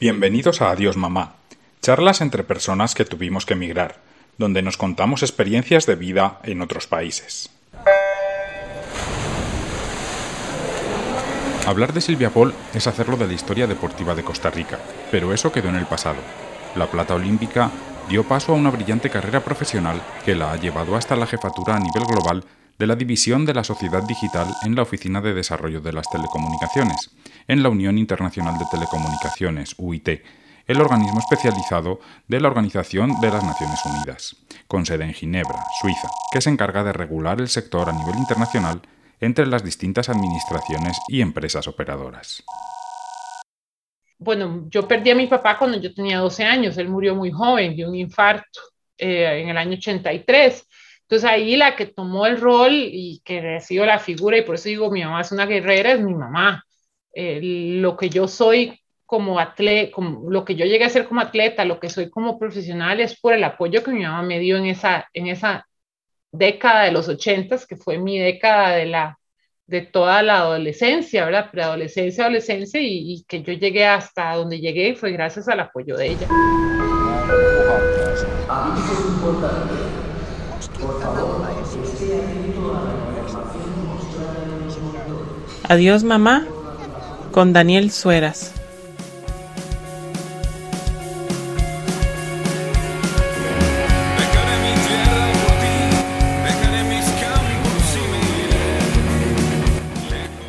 Bienvenidos a Adiós Mamá, charlas entre personas que tuvimos que emigrar, donde nos contamos experiencias de vida en otros países. Hablar de Silvia Paul es hacerlo de la historia deportiva de Costa Rica, pero eso quedó en el pasado. La plata olímpica dio paso a una brillante carrera profesional que la ha llevado hasta la jefatura a nivel global de la División de la Sociedad Digital en la Oficina de Desarrollo de las Telecomunicaciones, en la Unión Internacional de Telecomunicaciones, UIT, el organismo especializado de la Organización de las Naciones Unidas, con sede en Ginebra, Suiza, que se encarga de regular el sector a nivel internacional entre las distintas administraciones y empresas operadoras. Bueno, yo perdí a mi papá cuando yo tenía 12 años, él murió muy joven de un infarto eh, en el año 83 entonces ahí la que tomó el rol y que recibió la figura, y por eso digo, mi mamá es una guerrera, es mi mamá. lo que yo soy como atleta, como, lo que yo llegué a ser como atleta, lo que soy como profesional es por el apoyo que mi mamá me dio en esa, en esa década de los ochentas, que fue mi década de la de toda la adolescencia, ¿verdad? Preadolescencia, adolescencia, y, y que yo llegué hasta donde llegué fue gracias al apoyo de ella. Adiós mamá con Daniel Sueras.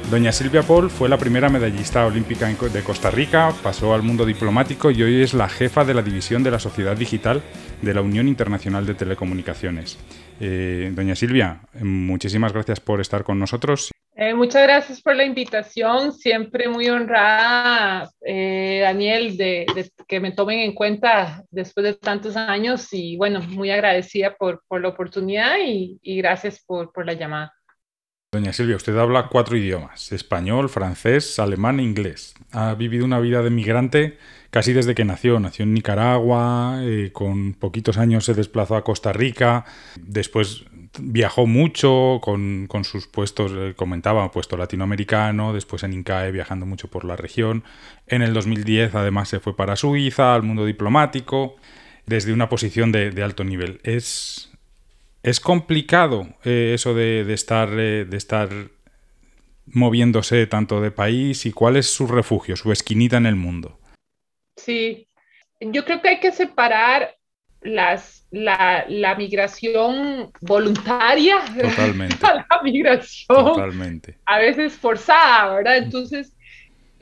Doña Silvia Paul fue la primera medallista olímpica de Costa Rica, pasó al mundo diplomático y hoy es la jefa de la división de la sociedad digital de la Unión Internacional de Telecomunicaciones. Eh, doña Silvia, muchísimas gracias por estar con nosotros. Eh, muchas gracias por la invitación, siempre muy honrada, eh, Daniel, de, que me tomen en cuenta después de tantos años y bueno, muy agradecida por, la oportunidad y, gracias por la llamada. Doña Silvia, usted habla cuatro idiomas, español, francés, alemán e inglés. Ha vivido una vida de migrante casi desde que nació. Nació en Nicaragua, eh, con poquitos años se desplazó a Costa Rica, después viajó mucho con, sus puestos, eh, comentaba, puesto latinoamericano, después en INCAE viajando mucho por la región. En el 2010 además se fue para Suiza, al mundo diplomático, desde una posición de alto nivel. Es es complicado eh, eso de, estar, eh, de estar moviéndose tanto de país y cuál es su refugio, su esquinita en el mundo. Sí, yo creo que hay que separar las, la, la migración voluntaria Totalmente. la migración Totalmente. a veces forzada, ¿verdad? Entonces,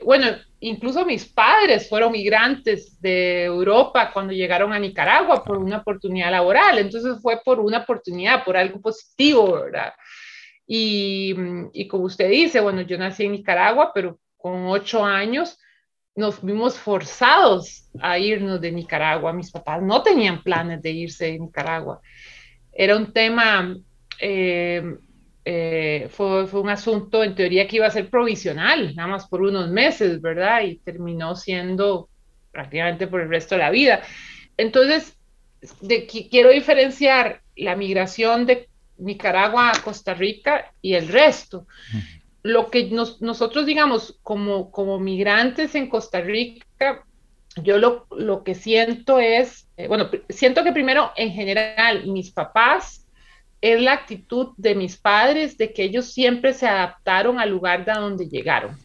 bueno, incluso mis padres fueron migrantes de Europa cuando llegaron a Nicaragua por una oportunidad laboral, entonces fue por una oportunidad, por algo positivo, ¿verdad? Y, y como usted dice, bueno, yo nací en Nicaragua, pero con ocho años nos vimos forzados a irnos de Nicaragua. Mis papás no tenían planes de irse de Nicaragua. Era un tema eh, eh, fue, fue, un asunto en teoría que iba a ser provisional, nada más por unos meses, ¿verdad? Y terminó siendo prácticamente por el resto de la vida. Entonces, de, quiero diferenciar la migración de Nicaragua a Costa Rica y el resto. Lo que nos, nosotros, digamos, como, como migrantes en Costa Rica, yo lo, lo que siento es, eh, bueno, siento que primero, en general, mis papás es la actitud de mis padres, de que ellos siempre se adaptaron al lugar de donde llegaron.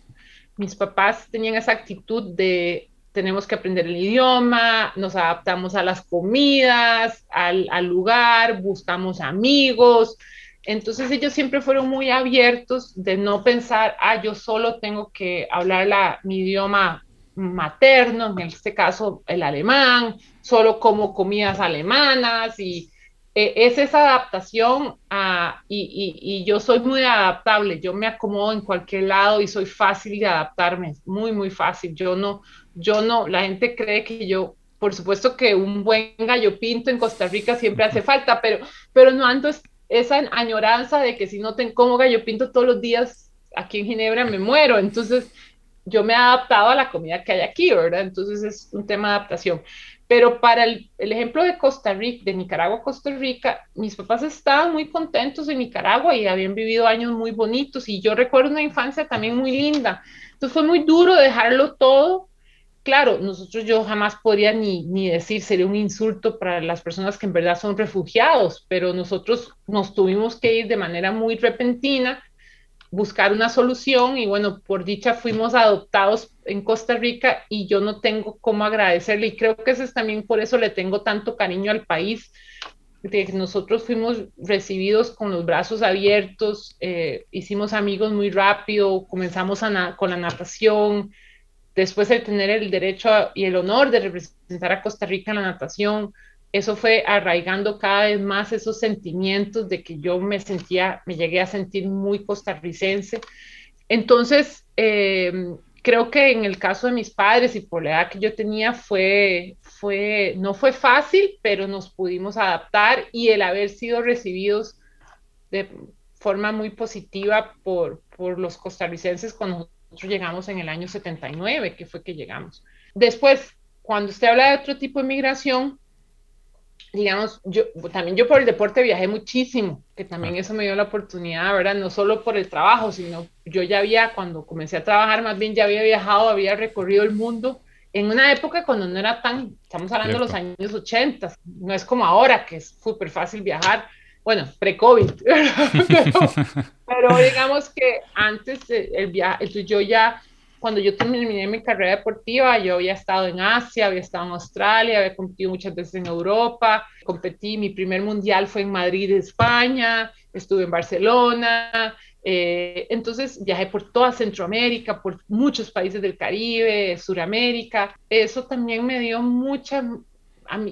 Mis papás tenían esa actitud de tenemos que aprender el idioma, nos adaptamos a las comidas, al, lugar, buscamos amigos. Entonces ellos siempre fueron muy abiertos de no pensar, ah, yo solo tengo que hablar la, mi idioma materno, en este caso el alemán, solo como comidas alemanas y eh, es esa adaptación y, yo soy muy adaptable, yo me acomodo en cualquier lado y soy fácil de adaptarme, muy, muy fácil. Yo no, yo no, la gente cree que yo, por supuesto que un buen gallo pinto en Costa Rica siempre hace falta, pero, pero no ando esa añoranza de que si no tengo como gallo pinto todos los días aquí en Ginebra me muero. Entonces, yo me he adaptado a la comida que hay aquí, ¿verdad? Entonces es un tema de adaptación. Pero para el, ejemplo de Costa Rica, de Nicaragua a Costa Rica, mis papás estaban muy contentos en Nicaragua y habían vivido años muy bonitos y yo recuerdo una infancia también muy linda. Entonces fue muy duro dejarlo todo claro, nosotros yo jamás podría ni, ni decir, sería un insulto para las personas que en verdad son refugiados, pero nosotros nos tuvimos que ir de manera muy repentina, buscar una solución y bueno, por dicha fuimos adoptados en Costa Rica y yo no tengo cómo agradecerle y creo que eso es también por eso le tengo tanto cariño al país, que nosotros fuimos recibidos con los brazos abiertos, eh, hicimos amigos muy rápido, comenzamos con la natación, después el tener el derecho y el honor de representar a Costa Rica en la natación, eso fue arraigando cada vez más esos sentimientos de que yo me sentía, me llegué a sentir muy costarricense. Entonces, em, creo que en el caso de mis padres y por la edad que yo tenía fue, fue, no fue fácil, pero nos pudimos adaptar y el haber sido recibidos de forma muy positiva por, por los costarricenses cuando nosotros llegamos en el año 79, que fue que llegamos. Después, cuando usted habla de otro tipo de migración, digamos, yo también yo por el deporte viajé muchísimo, que también eso me dio la oportunidad, ¿verdad? No solo por el trabajo, sino yo ya había, cuando comencé a trabajar, más bien ya había viajado, había recorrido el mundo en una época cuando no era tan, estamos hablando de los años 80, no es como ahora que es súper fácil viajar, bueno, pre-COVID, pero, digamos que antes el viaje, yo ya, cuando yo terminé mi carrera deportiva, yo había estado en Asia, había estado en Australia, había competido muchas veces en Europa, competí, mi primer mundial fue en Madrid, España, estuve en Barcelona, eh, entonces viajé por toda Centroamérica, por muchos países del Caribe, Suramérica. Eso también me dio mucha,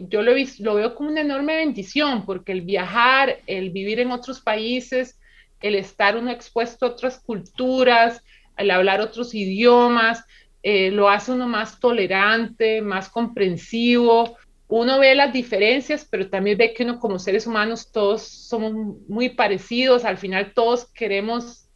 yo lo, lo veo como una enorme bendición, porque el viajar, el vivir en otros países, el estar uno expuesto a otras culturas, el hablar otros idiomas, eh, lo hace uno más tolerante, más comprensivo. Uno ve las diferencias, pero también ve que uno como seres humanos todos somos muy parecidos. Al final todos queremos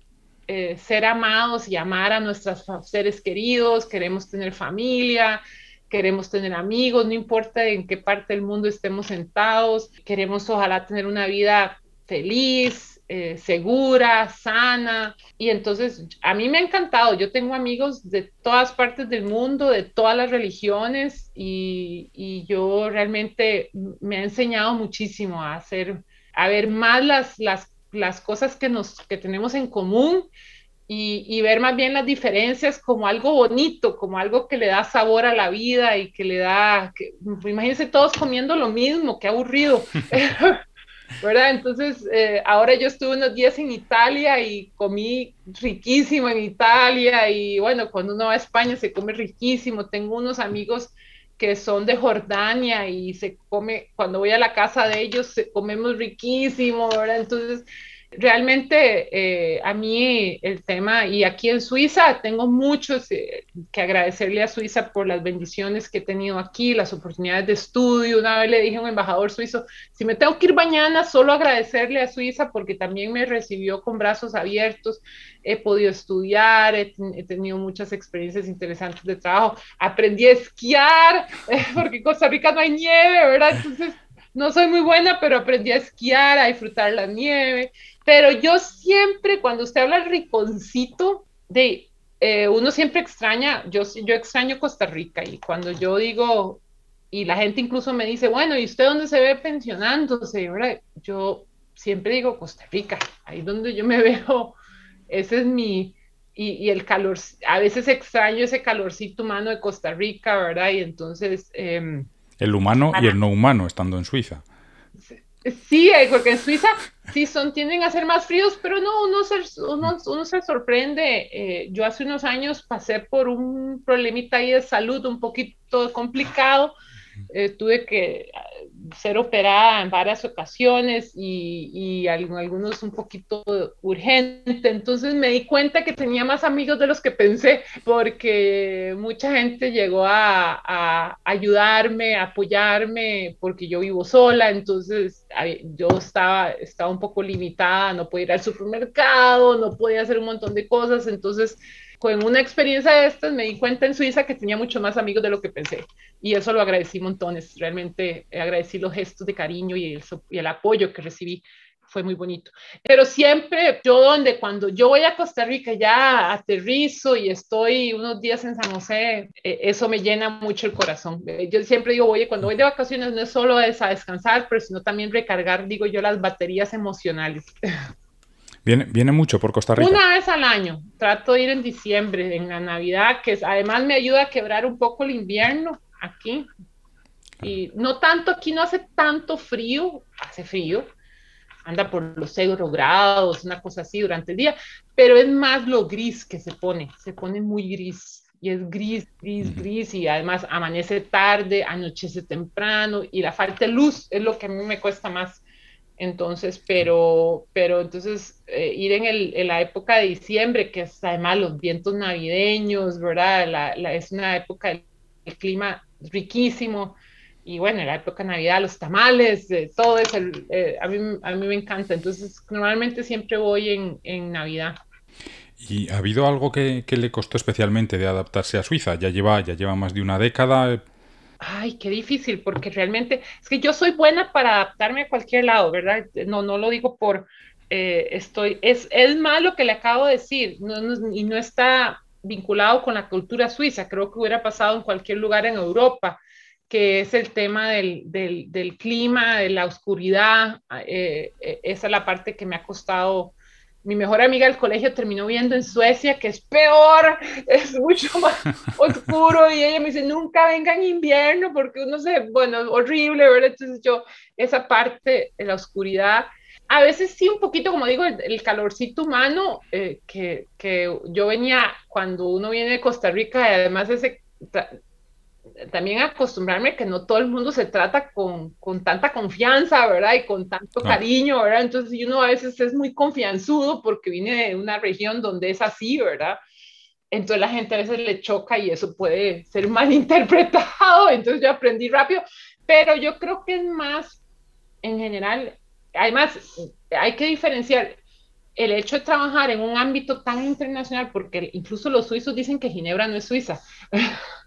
eh, ser amados y amar a nuestros seres queridos, queremos tener familia, queremos tener amigos, no importa en qué parte del mundo estemos sentados, queremos ojalá tener una vida feliz, eh, segura, sana. Y entonces a mí me ha encantado, yo tengo amigos de todas partes del mundo, de todas las religiones y, y yo realmente me ha enseñado muchísimo a hacer, a ver más las, las, las cosas que, nos, que tenemos en común y, ver más bien las diferencias como algo bonito, como algo que le da sabor a la vida y que le da, que, imagínense todos comiendo lo mismo, qué aburrido, ¿verdad? Entonces, eh, ahora yo estuve unos días en Italia y comí riquísimo en Italia y bueno, cuando uno va a España se come riquísimo, tengo unos amigos que son de Jordania y se come, cuando voy a la casa de ellos, comemos riquísimo, ¿verdad? Entonces, realmente eh, a mí el tema, y aquí en Suiza tengo muchos eh, que agradecerle a Suiza por las bendiciones que he tenido aquí, las oportunidades de estudio. Una vez le dije a un embajador suizo, si me tengo que ir mañana, solo agradecerle a Suiza porque también me recibió con brazos abiertos, he podido estudiar, he, tenido muchas experiencias interesantes de trabajo, aprendí a esquiar, porque en Costa Rica no hay nieve, ¿verdad? Entonces no soy muy buena, pero aprendí a esquiar, a disfrutar la nieve. Pero yo siempre, cuando usted habla el riconcito, de, eh, uno siempre extraña, yo, yo extraño Costa Rica y cuando yo digo, y la gente incluso me dice, bueno, ¿y usted dónde se ve pensionándose? Yo siempre digo Costa Rica, ahí donde yo me veo, ese es mi, y, el calor, a veces extraño ese calorcito humano de Costa Rica, ¿verdad? Y entonces... Em, el humano y el no humano estando en Suiza. Sí, eh, porque en Suiza sí son, tienden a ser más fríos, pero no, uno se, uno, se sorprende. Eh, yo hace unos años pasé por un problemita ahí de salud un poquito complicado. Eh, tuve que ser operada en varias ocasiones y, y algunos un poquito urgente. Entonces me di cuenta que tenía más amigos de los que pensé, porque mucha gente llegó a, a ayudarme, a apoyarme, porque yo vivo sola, entonces yo estaba, estaba un poco limitada, no podía ir al supermercado, no podía hacer un montón de cosas, entonces con una experiencia de estas me di cuenta en Suiza que tenía mucho más amigos de lo que pensé. Y eso lo agradecí montones, realmente agradecí los gestos de cariño y el, y el apoyo que recibí fue muy bonito. Pero siempre yo donde cuando yo voy a Costa Rica ya aterrizo y estoy unos días en San José, eh, eso me llena mucho el corazón. Eh, yo siempre digo, oye, cuando voy de vacaciones no es solo es a descansar, pero sino también recargar, digo yo, las baterías emocionales. Viene, viene mucho por Costa Rica. Una vez al año. Trato de ir en diciembre, en la Navidad, que además me ayuda a quebrar un poco el invierno aquí. Y no tanto, aquí no hace tanto frío, hace frío, anda por los 0 grados, una cosa así durante el día, pero es más lo gris que se pone, se pone muy gris y es gris, gris, gris y además amanece tarde, anochece temprano y la falta de luz es lo que a mí me cuesta más. Entonces, pero, pero entonces eh, ir en, el, en, la época de diciembre, que es además los vientos navideños, ¿verdad? La, es una época, el, el clima riquísimo, y bueno, en la época de Navidad, los tamales, todo eso, eh, a, mí, a mí me encanta. Entonces, normalmente siempre voy en, en Navidad. ¿Y ha habido algo que, que, le costó especialmente de adaptarse a Suiza? Ya lleva, ya lleva más de una década. Ay, qué difícil, porque realmente es que yo soy buena para adaptarme a cualquier lado, ¿verdad? No, no lo digo por eh, estoy, es, es más lo que le acabo de decir, no, no, y no está vinculado con la cultura suiza, creo que hubiera pasado en cualquier lugar en Europa que es el tema del, del, del clima, de la oscuridad. Eh, eh, esa es la parte que me ha costado. Mi mejor amiga del colegio terminó viendo en Suecia, que es peor, es mucho más oscuro, y ella me dice, nunca venga en invierno, porque uno se, bueno, horrible, ¿verdad? Entonces yo, esa parte la oscuridad, a veces sí un poquito, como digo, el, calorcito humano, eh, que, que yo venía, cuando uno viene de Costa Rica, y además ese también acostumbrarme que no todo el mundo se trata con, con tanta confianza, ¿verdad? Y con tanto cariño, ¿verdad? Entonces uno a veces es muy confianzudo porque viene de una región donde es así, ¿verdad? Entonces la gente a veces le choca y eso puede ser mal interpretado, entonces yo aprendí rápido, pero yo creo que es más, en general, además hay que diferenciar el hecho de trabajar en un ámbito tan internacional, porque incluso los suizos dicen que Ginebra no es Suiza.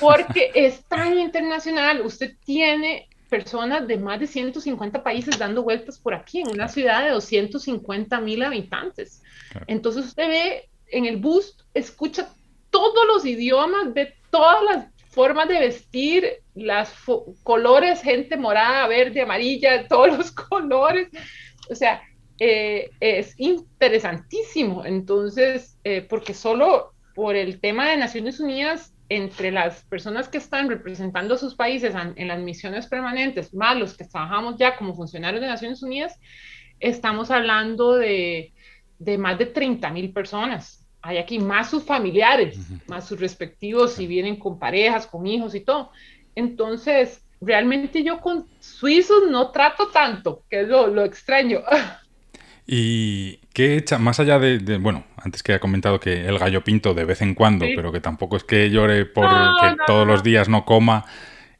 porque es tan internacional. Usted tiene personas de más de 150 países dando vueltas por aquí, en una ciudad de 250 mil habitantes. Entonces usted ve en el bus, escucha todos los idiomas, ve todas las formas de vestir, las colores, gente morada, verde, amarilla, todos los colores. O sea, eh, es interesantísimo. Entonces, eh, porque solo por el tema de Naciones Unidas entre las personas que están representando a sus países en las misiones permanentes, más los que trabajamos ya como funcionarios de Naciones Unidas, estamos hablando de, de más de 30 mil personas. Hay aquí más sus familiares, más sus respectivos, si vienen con parejas, con hijos y todo. Entonces, realmente yo con suizos no trato tanto, que es lo, lo extraño. ¿Y qué echa, más allá de, bueno, antes que ha comentado que el gallo pinto de vez en cuando, pero que tampoco es que llore por que todos los días no coma,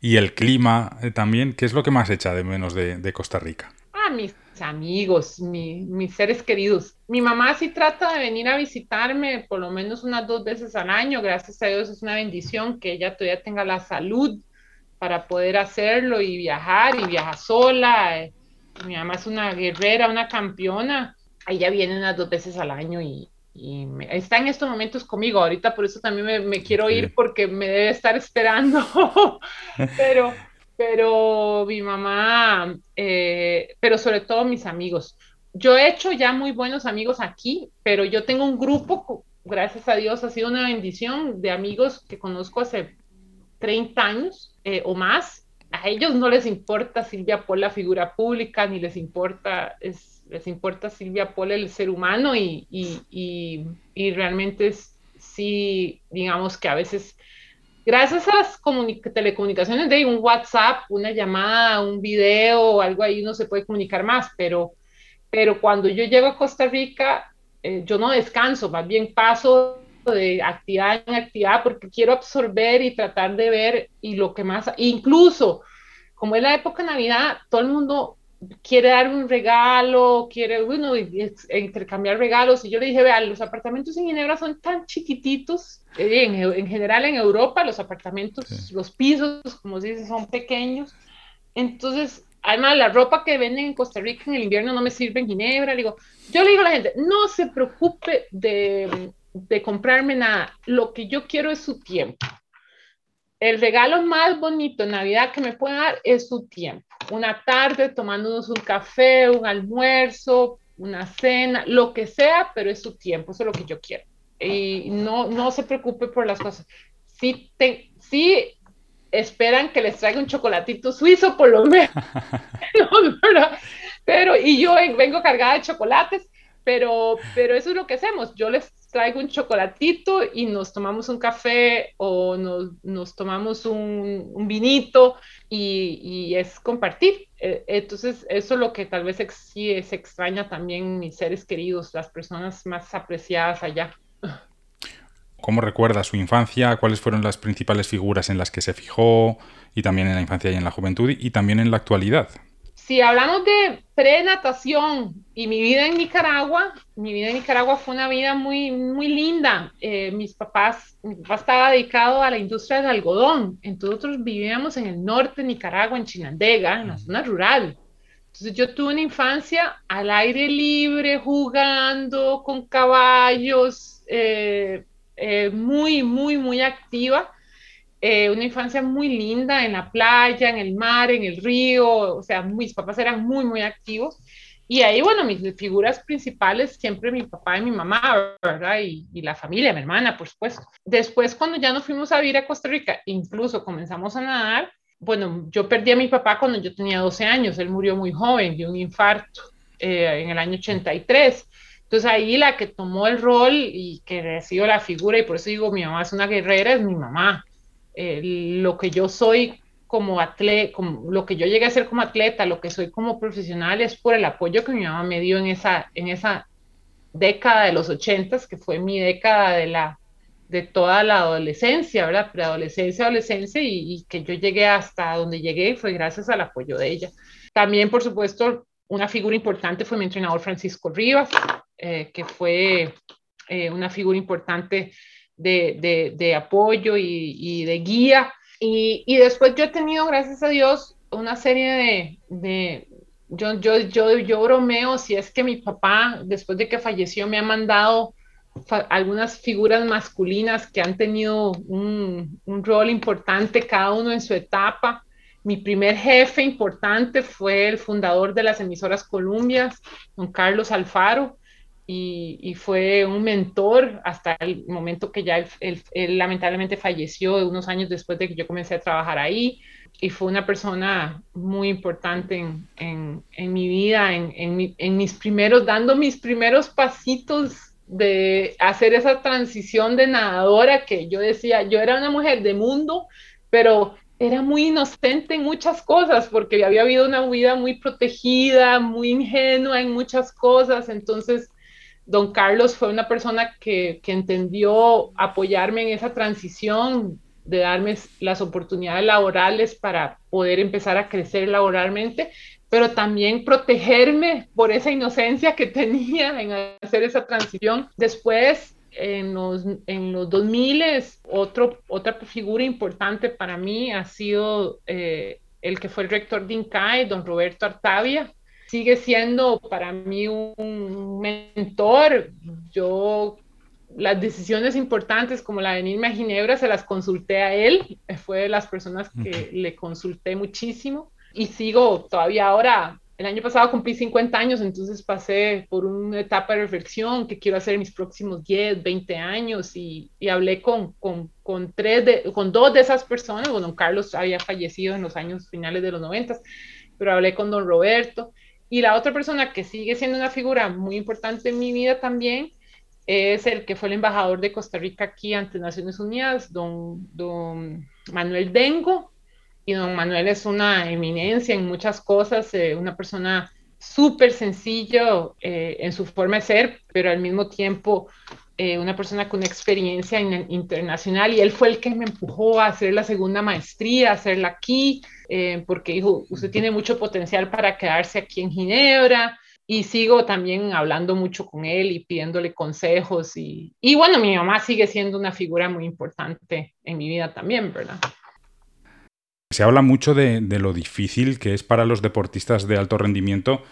y el clima eh, también, ¿qué es lo que más echa de menos de, Costa Rica? Ah, mis amigos, mis seres queridos. Mi mamá sí trata de venir a visitarme por lo menos unas dos veces al año, gracias a Dios es una bendición que ella todavía tenga la salud para poder hacerlo y viajar y viaja sola. Eh, mi mamá es una guerrera, una campeona. Ella viene unas dos veces al año y, está en estos momentos conmigo. Ahorita por eso también me, quiero ir porque me debe estar esperando. pero, pero mi mamá, eh, pero sobre todo mis amigos. Yo he hecho ya muy buenos amigos aquí, pero yo tengo un grupo, gracias a Dios, ha sido una bendición de amigos que conozco hace 30 años eh, o más a ellos no les importa Silvia Paul la figura pública, ni les importa, es, les importa Silvia Paul el ser humano y, y, y, realmente es, sí, digamos que a veces, gracias a las telecomunicaciones de un WhatsApp, una llamada, un video, algo ahí uno se puede comunicar más, pero, pero cuando yo llego a Costa Rica, eh, yo no descanso, más bien paso de actividad en actividad porque quiero absorber y tratar de ver y lo que más, incluso como es la época de Navidad, todo el mundo quiere dar un regalo, quiere, bueno, intercambiar regalos. Y yo le dije, vean, los apartamentos en Ginebra son tan chiquititos. Eh, en, en, general en Europa los apartamentos, los pisos, como se dice, son pequeños. Entonces, además la ropa que venden en Costa Rica en el invierno no me sirve en Ginebra. digo, yo le digo a la gente, no se preocupe de, de comprarme nada, lo que yo quiero es su tiempo. El regalo más bonito en Navidad que me puede dar es su tiempo. Una tarde tomándonos un café, un almuerzo, una cena, lo que sea, pero es su tiempo, eso es lo que yo quiero. Y no, no se preocupe por las cosas. Sí, te, sí esperan que les traiga un chocolatito suizo, por lo menos. pero, y yo vengo cargada de chocolates, pero, pero eso es lo que hacemos. Yo les traigo un chocolatito y nos tomamos un café o nos, nos tomamos un, vinito y, y, es compartir. E, entonces, eso es lo que tal vez sí se extraña también mis seres queridos, las personas más apreciadas allá. ¿Cómo recuerda su infancia? ¿Cuáles fueron las principales figuras en las que se fijó? Y también en la infancia y en la juventud y también en la actualidad. Si hablamos de prenatación y mi vida en Nicaragua, mi vida en Nicaragua fue una vida muy, muy linda. Eh, mis papás, mi papá estaba dedicado a la industria del algodón. Entonces nosotros vivíamos en el norte de Nicaragua, en Chinandega, en la zona rural. Entonces yo tuve una infancia al aire libre, jugando con caballos, eh, eh, muy, muy, muy activa. Eh, una infancia muy linda en la playa, en el mar, en el río, o sea, mis papás eran muy, muy activos. Y ahí, bueno, mis figuras principales siempre mi papá y mi mamá, ¿verdad? Y, y, la familia, mi hermana, por supuesto. Después, cuando ya nos fuimos a vivir a Costa Rica, incluso comenzamos a nadar, bueno, yo perdí a mi papá cuando yo tenía 12 años, él murió muy joven de un infarto eh, en el año 83. Entonces ahí la que tomó el rol y que sido la figura, y por eso digo, mi mamá es una guerrera, es mi mamá. Eh, lo que yo soy como atleta, como, lo que yo llegué a ser como atleta, lo que soy como profesional es por el apoyo que mi mamá me dio en esa, en esa década de los ochentas, que fue mi década de la de toda la adolescencia, ¿verdad? Preadolescencia, adolescencia, y, que yo llegué hasta donde llegué fue gracias al apoyo de ella. También, por supuesto, una figura importante fue mi entrenador Francisco Rivas, eh, que fue eh, una figura importante de, de, apoyo y, y, de guía. Y, y, después yo he tenido, gracias a Dios, una serie de... de yo, yo, yo, yo bromeo si es que mi papá, después de que falleció, me ha mandado algunas figuras masculinas que han tenido un, un, rol importante, cada uno en su etapa. Mi primer jefe importante fue el fundador de las emisoras Columbias, don Carlos Alfaro, y, fue un mentor hasta el momento que ya él, lamentablemente falleció unos años después de que yo comencé a trabajar ahí y fue una persona muy importante en, en, en mi vida, en, en, mis primeros, dando mis primeros pasitos de hacer esa transición de nadadora que yo decía, yo era una mujer de mundo, pero era muy inocente en muchas cosas porque había habido una vida muy protegida, muy ingenua en muchas cosas, entonces don Carlos fue una persona que, entendió apoyarme en esa transición, de darme las oportunidades laborales para poder empezar a crecer laboralmente, pero también protegerme por esa inocencia que tenía en hacer esa transición. Después, en los, en los 2000, otro, otra figura importante para mí ha sido eh, el que fue el rector de INCAE, don Roberto Artavia, sigue siendo para mí un mentor. Yo las decisiones importantes como la de venirme a Ginebra se las consulté a él, fue de las personas que le consulté muchísimo y sigo todavía ahora. El año pasado cumplí 50 años, entonces pasé por una etapa de reflexión que quiero hacer en mis próximos 10, 20 años y, y hablé con, con, con, tres de, con dos de esas personas. Bueno, don Carlos había fallecido en los años finales de los 90, pero hablé con don Roberto y la otra persona que sigue siendo una figura muy importante en mi vida también es el que fue el embajador de Costa Rica aquí ante Naciones Unidas, don, don Manuel Dengo. Y don Manuel es una eminencia en muchas cosas, eh, una persona súper sencillo eh, en su forma de ser, pero al mismo tiempo eh, una persona con experiencia internacional. Y él fue el que me empujó a hacer la segunda maestría, a hacerla aquí. Eh, porque dijo, usted tiene mucho potencial para quedarse aquí en Ginebra y sigo también hablando mucho con él y pidiéndole consejos y, y bueno, mi mamá sigue siendo una figura muy importante en mi vida también, ¿verdad? Se habla mucho de, lo difícil que es para los deportistas de alto rendimiento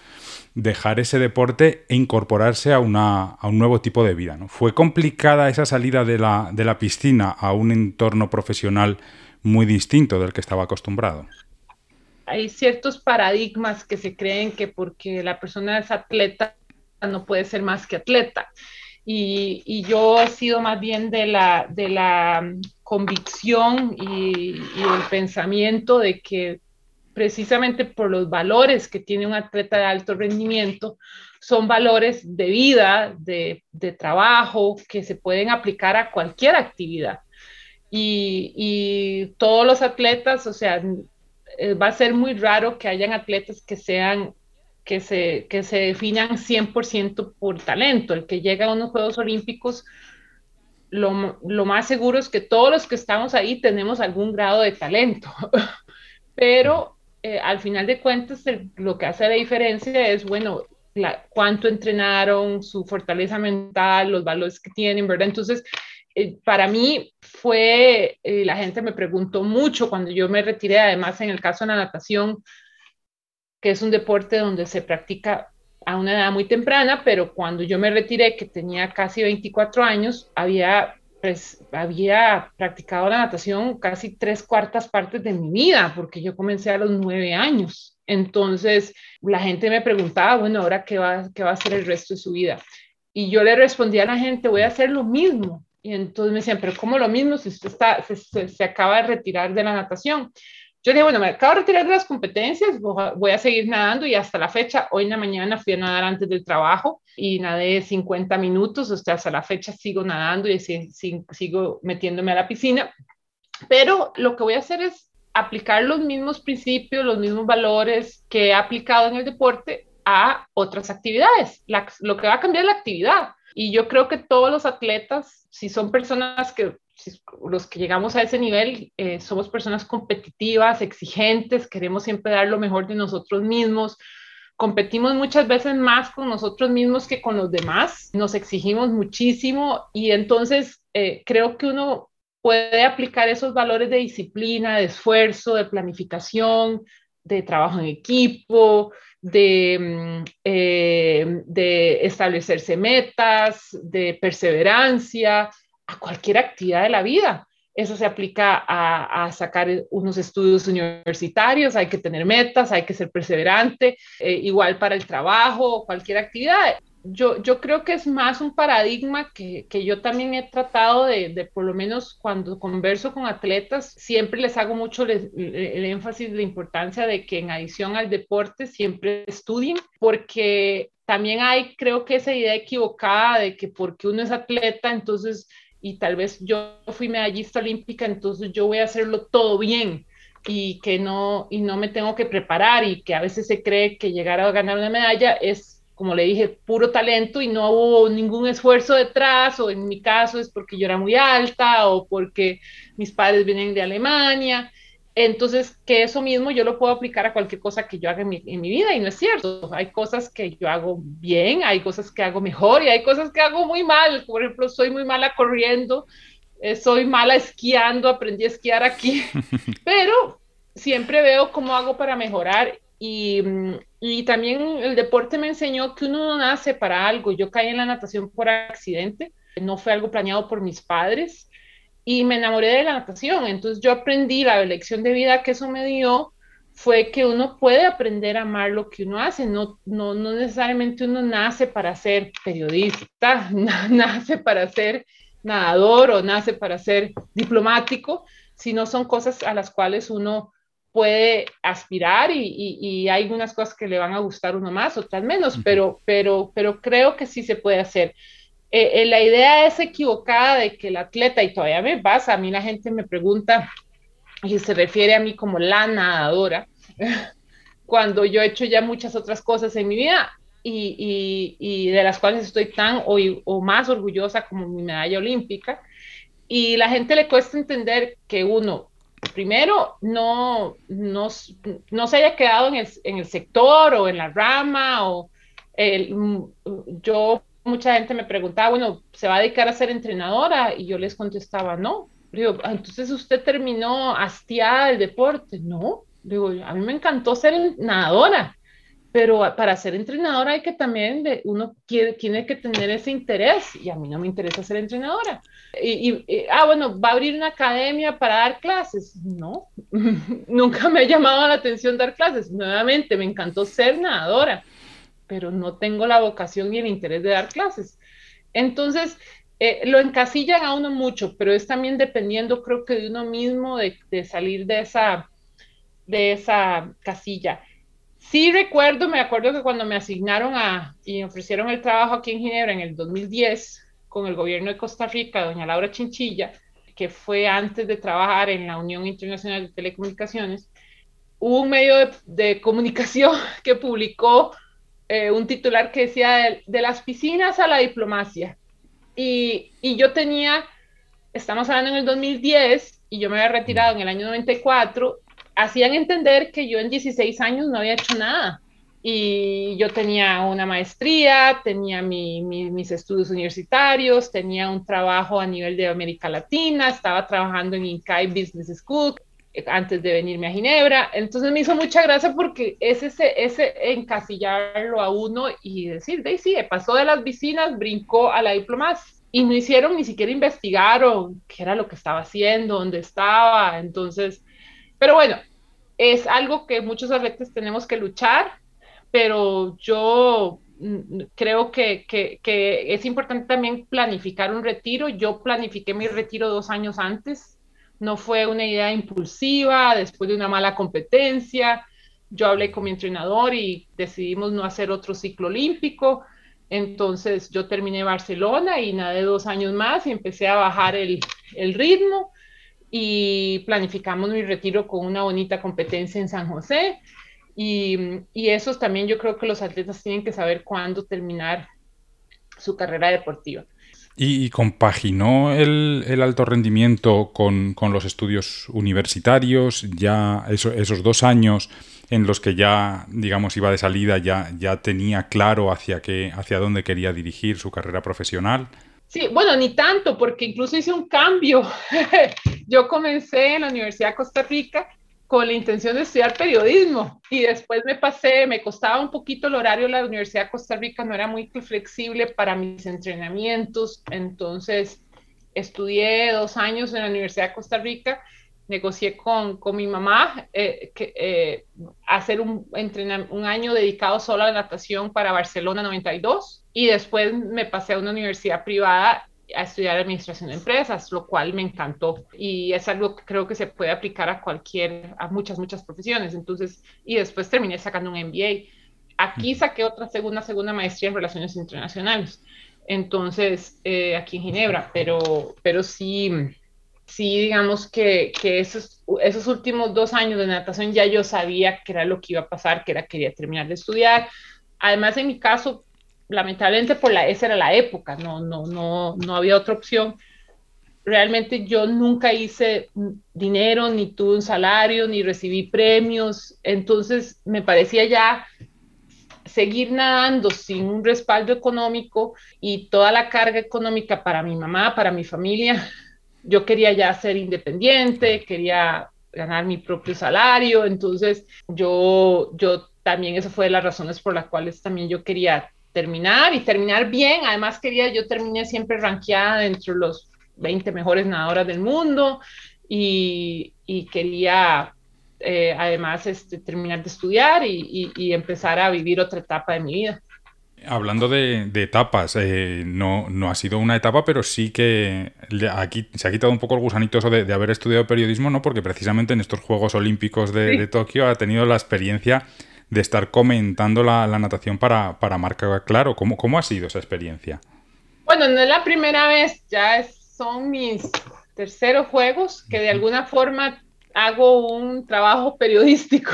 dejar ese deporte e incorporarse a, una, un nuevo tipo de vida. ¿no? ¿Fue complicada esa salida de la, de la piscina a un entorno profesional muy distinto del que estaba acostumbrado? Hay ciertos paradigmas que se creen que porque la persona es atleta no puede ser más que atleta. Y, yo he sido más bien de la, de la convicción y, el pensamiento de que precisamente por los valores que tiene un atleta de alto rendimiento, son valores de vida, de, de trabajo, que se pueden aplicar a cualquier actividad. Y, y, todos los atletas, o sea, eh, va a ser muy raro que hayan atletas que sean que se, que se definan 100% por talento. El que llega a unos Juegos Olímpicos, lo, lo, más seguro es que todos los que estamos ahí tenemos algún grado de talento, pero eh, al final de cuentas lo que hace la diferencia es, bueno, cuánto entrenaron, su fortaleza mental, los valores que tienen, ¿verdad? Entonces, eh, para mí fue, eh, la gente me preguntó mucho cuando yo me retiré, además en el caso de la natación, que es un deporte donde se practica a una edad muy temprana, pero cuando yo me retiré, que tenía casi 24 años, había, pues, había practicado la natación casi tres cuartas partes de mi vida, porque yo comencé a los nueve años. Entonces, la gente me preguntaba, bueno, ahora qué va, qué va a hacer el resto de su vida. Y yo le respondía a la gente, voy a hacer lo mismo. Y entonces me decían, pero ¿cómo lo mismo si usted está, se, se acaba de retirar de la natación? Yo dije, bueno, me acabo de retirar de las competencias, voy a seguir nadando y hasta la fecha, hoy en la mañana fui a nadar antes del trabajo y nadé 50 minutos, o sea, hasta la fecha sigo nadando y sigo metiéndome a la piscina. Pero lo que voy a hacer es aplicar los mismos principios, los mismos valores que he aplicado en el deporte a otras actividades. lo que va a cambiar es la actividad. Y yo creo que todos los atletas, si son personas que los que llegamos a ese nivel eh, somos personas competitivas, exigentes, queremos siempre dar lo mejor de nosotros mismos, competimos muchas veces más con nosotros mismos que con los demás, nos exigimos muchísimo y entonces eh, creo que uno puede aplicar esos valores de disciplina, de esfuerzo, de planificación, de trabajo en equipo, de, mm, eh, de establecerse metas, de perseverancia, a cualquier actividad de la vida. Eso se aplica a, sacar unos estudios universitarios, hay que tener metas, hay que ser perseverante, eh, igual para el trabajo, cualquier actividad. Yo, creo que es más un paradigma que, yo también he tratado de, por lo menos cuando converso con atletas, siempre les hago mucho el, el énfasis de la importancia de que en adición al deporte siempre estudien, porque también hay, creo que esa idea equivocada de que porque uno es atleta, entonces y tal vez yo fui medallista olímpica, entonces yo voy a hacerlo todo bien y que no, y no me tengo que preparar y que a veces se cree que llegar a ganar una medalla es, como le dije, puro talento y no hubo ningún esfuerzo detrás, o en mi caso es porque yo era muy alta o porque mis padres vienen de Alemania. Entonces, que eso mismo yo lo puedo aplicar a cualquier cosa que yo haga en mi, vida y no es cierto. Hay cosas que yo hago bien, hay cosas que hago mejor y hay cosas que hago muy mal. Por ejemplo, soy muy mala corriendo, eh, soy mala esquiando, aprendí a esquiar aquí, pero siempre veo cómo hago para mejorar y, y, también el deporte me enseñó que uno no nace para algo. Yo caí en la natación por accidente, no fue algo planeado por mis padres y me enamoré de la natación. Entonces yo aprendí la lección de vida que eso me dio fue que uno puede aprender a amar lo que uno hace, no, no, no necesariamente uno nace para ser periodista, nace para ser nadador o nace para ser diplomático, sino son cosas a las cuales uno puede aspirar y, y, y, hay algunas cosas que le van a gustar uno más, otras menos, pero, pero, pero creo que sí se puede hacer. Eh, eh, la idea es equivocada de que el atleta, y todavía me pasa, a mí la gente me pregunta y se refiere a mí como la nadadora, cuando yo he hecho ya muchas otras cosas en mi vida y, y, de las cuales estoy tan o, o, más orgullosa como mi medalla olímpica. Y la gente le cuesta entender que uno, primero, no, no, no se haya quedado en el, en el sector o en la rama o yo mucha gente me preguntaba, bueno, ¿se va a dedicar a ser entrenadora? Y yo les contestaba, no, digo, ah, entonces usted terminó hastiada del deporte. No, digo, a mí me encantó ser nadadora pero para ser entrenadora hay que también, uno tiene que tener ese interés y a mí no me interesa ser entrenadora. Y, ah, bueno, ¿va a abrir una academia para dar clases? No, nunca me ha llamado la atención dar clases. Nuevamente, me encantó ser nadadora, pero no tengo la vocación ni el interés de dar clases. Entonces, eh, lo encasillan a uno mucho, pero es también dependiendo, creo que de uno mismo, de, de salir de esa, de esa casilla. Sí recuerdo, me acuerdo que cuando me asignaron a y ofrecieron el trabajo aquí en Ginebra en el 2010 con el gobierno de Costa Rica, doña Laura Chinchilla, que fue antes de trabajar en la Unión Internacional de Telecomunicaciones, hubo un medio de, comunicación que publicó eh, un titular que decía de, las piscinas a la diplomacia. Y, y yo tenía, estamos hablando en el 2010, y yo me había retirado en el año 94, hacían entender que yo en 16 años no había hecho nada. Y yo tenía una maestría, tenía mis estudios universitarios, tenía un trabajo a nivel de América Latina, estaba trabajando en Incai Business School eh, antes de venirme a Ginebra. Entonces me hizo mucha gracia porque es ese, encasillarlo a uno y decir, de sí, pasó de las vicinas, brincó a la diplomacia. Y no hicieron ni siquiera investigaron qué era lo que estaba haciendo, dónde estaba. Entonces, pero bueno, es algo que muchos atletas tenemos que luchar, pero yo mm, creo que, que, es importante también planificar un retiro. Yo planifiqué mi retiro dos años antes, no fue una idea impulsiva, después de una mala competencia. Yo hablé con mi entrenador y decidimos no hacer otro ciclo olímpico. Entonces yo terminé Barcelona y nadé dos años más y empecé a bajar el, el ritmo y planificamos mi retiro con una bonita competencia en San José. Y, y eso también yo creo que los atletas tienen que saber cuándo terminar su carrera deportiva. ¿Y, compaginó el, el, alto rendimiento con, con, los estudios universitarios? Ya esos dos años en los que ya, digamos, iba de salida, ya, ya tenía claro hacia, qué, hacia dónde quería dirigir su carrera profesional. Sí, bueno, ni tanto, porque incluso hice un cambio. Yo comencé en la Universidad de Costa Rica con la intención de estudiar periodismo y después me pasé, me costaba un poquito el horario, la Universidad de Costa Rica no era muy flexible para mis entrenamientos, entonces estudié dos años en la Universidad de Costa Rica negocié con, con mi mamá eh, que, eh, hacer un, un año dedicado solo a la natación para Barcelona 92 y después me pasé a una universidad privada a estudiar administración de empresas, lo cual me encantó y es algo que creo que se puede aplicar a cualquier, a muchas, muchas profesiones. Entonces, y después terminé sacando un MBA. Aquí saqué otra segunda, segunda maestría en relaciones internacionales. Entonces, eh, aquí en Ginebra, pero, pero sí, sí, digamos que, esos últimos dos años de natación ya yo sabía que era lo que iba a pasar, que era quería terminar de estudiar. Además, en mi caso, lamentablemente por la, esa era la época, no, no, no, no había otra opción. Realmente yo nunca hice dinero, ni tuve un salario, ni recibí premios, entonces me parecía ya seguir nadando sin un respaldo económico y toda la carga económica para mi mamá, para mi familia, yo quería ya ser independiente, quería ganar mi propio salario, entonces yo, yo también, eso fue de las razones por las cuales también yo quería terminar y terminar bien, además quería, yo terminé siempre ranqueada entre los 20 mejores nadadoras del mundo y, quería eh, además este, terminar de estudiar y empezar a vivir otra etapa de mi vida. Hablando de, etapas, eh, no, no, ha sido una etapa, pero sí que aquí se ha quitado un poco el gusanito eso de, haber estudiado periodismo, ¿no? Porque precisamente en estos Juegos Olímpicos de, Tokio ha tenido la experiencia de estar comentando la, natación para, para Marca Claro. ¿Cómo, ¿Cómo ha sido esa experiencia? Bueno, no es la primera vez, ya son mis terceros juegos que de alguna forma hago un trabajo periodístico.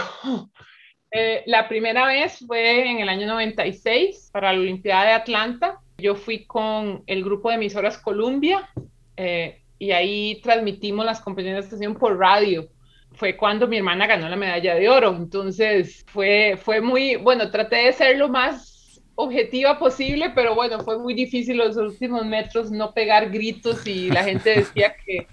Eh, la primera vez fue en el año 96 para la Olimpiada de Atlanta. Yo fui con el grupo de emisoras Columbia eh, y ahí transmitimos las competencias de estación por radio. Fue cuando mi hermana ganó la medalla de oro. Entonces fue, fue muy, bueno, traté de ser lo más objetiva posible, pero bueno, fue muy difícil los últimos metros no pegar gritos y la gente decía que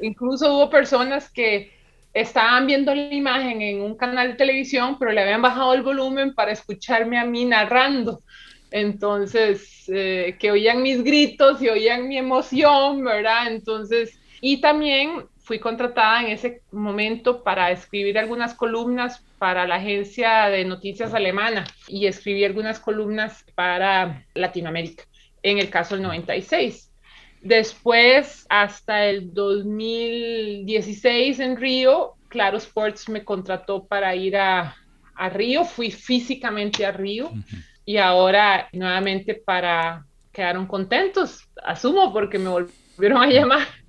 incluso hubo personas que estaban viendo la imagen en un canal de televisión, pero le habían bajado el volumen para escucharme a mí narrando. Entonces, eh, que oían mis gritos y oían mi emoción, ¿verdad? Entonces, y también fui contratada en ese momento para escribir algunas columnas para la agencia de noticias alemana y escribí algunas columnas para Latinoamérica, en el caso del 96. Después, hasta el 2016 en Río, Claro Sports me contrató para ir a, a Río, fui físicamente a Río y ahora nuevamente para, quedaron contentos, asumo, porque me volvieron a llamar.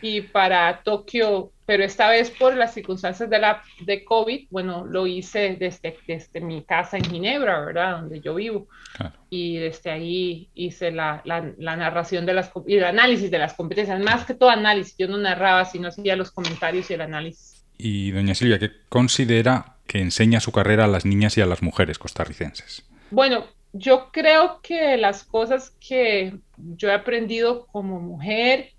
Y para Tokio, pero esta vez por las circunstancias de la de COVID, bueno, lo hice desde, desde mi casa en Ginebra, ¿verdad? Donde yo vivo. Y desde ahí hice la, la, la, narración de las y el análisis de las competencias, más que todo análisis, yo no narraba, sino hacía los comentarios y el análisis. Y doña Silvia, ¿qué considera que enseña su carrera a las niñas y a las mujeres costarricenses? Bueno, yo creo que las cosas que yo he aprendido como mujer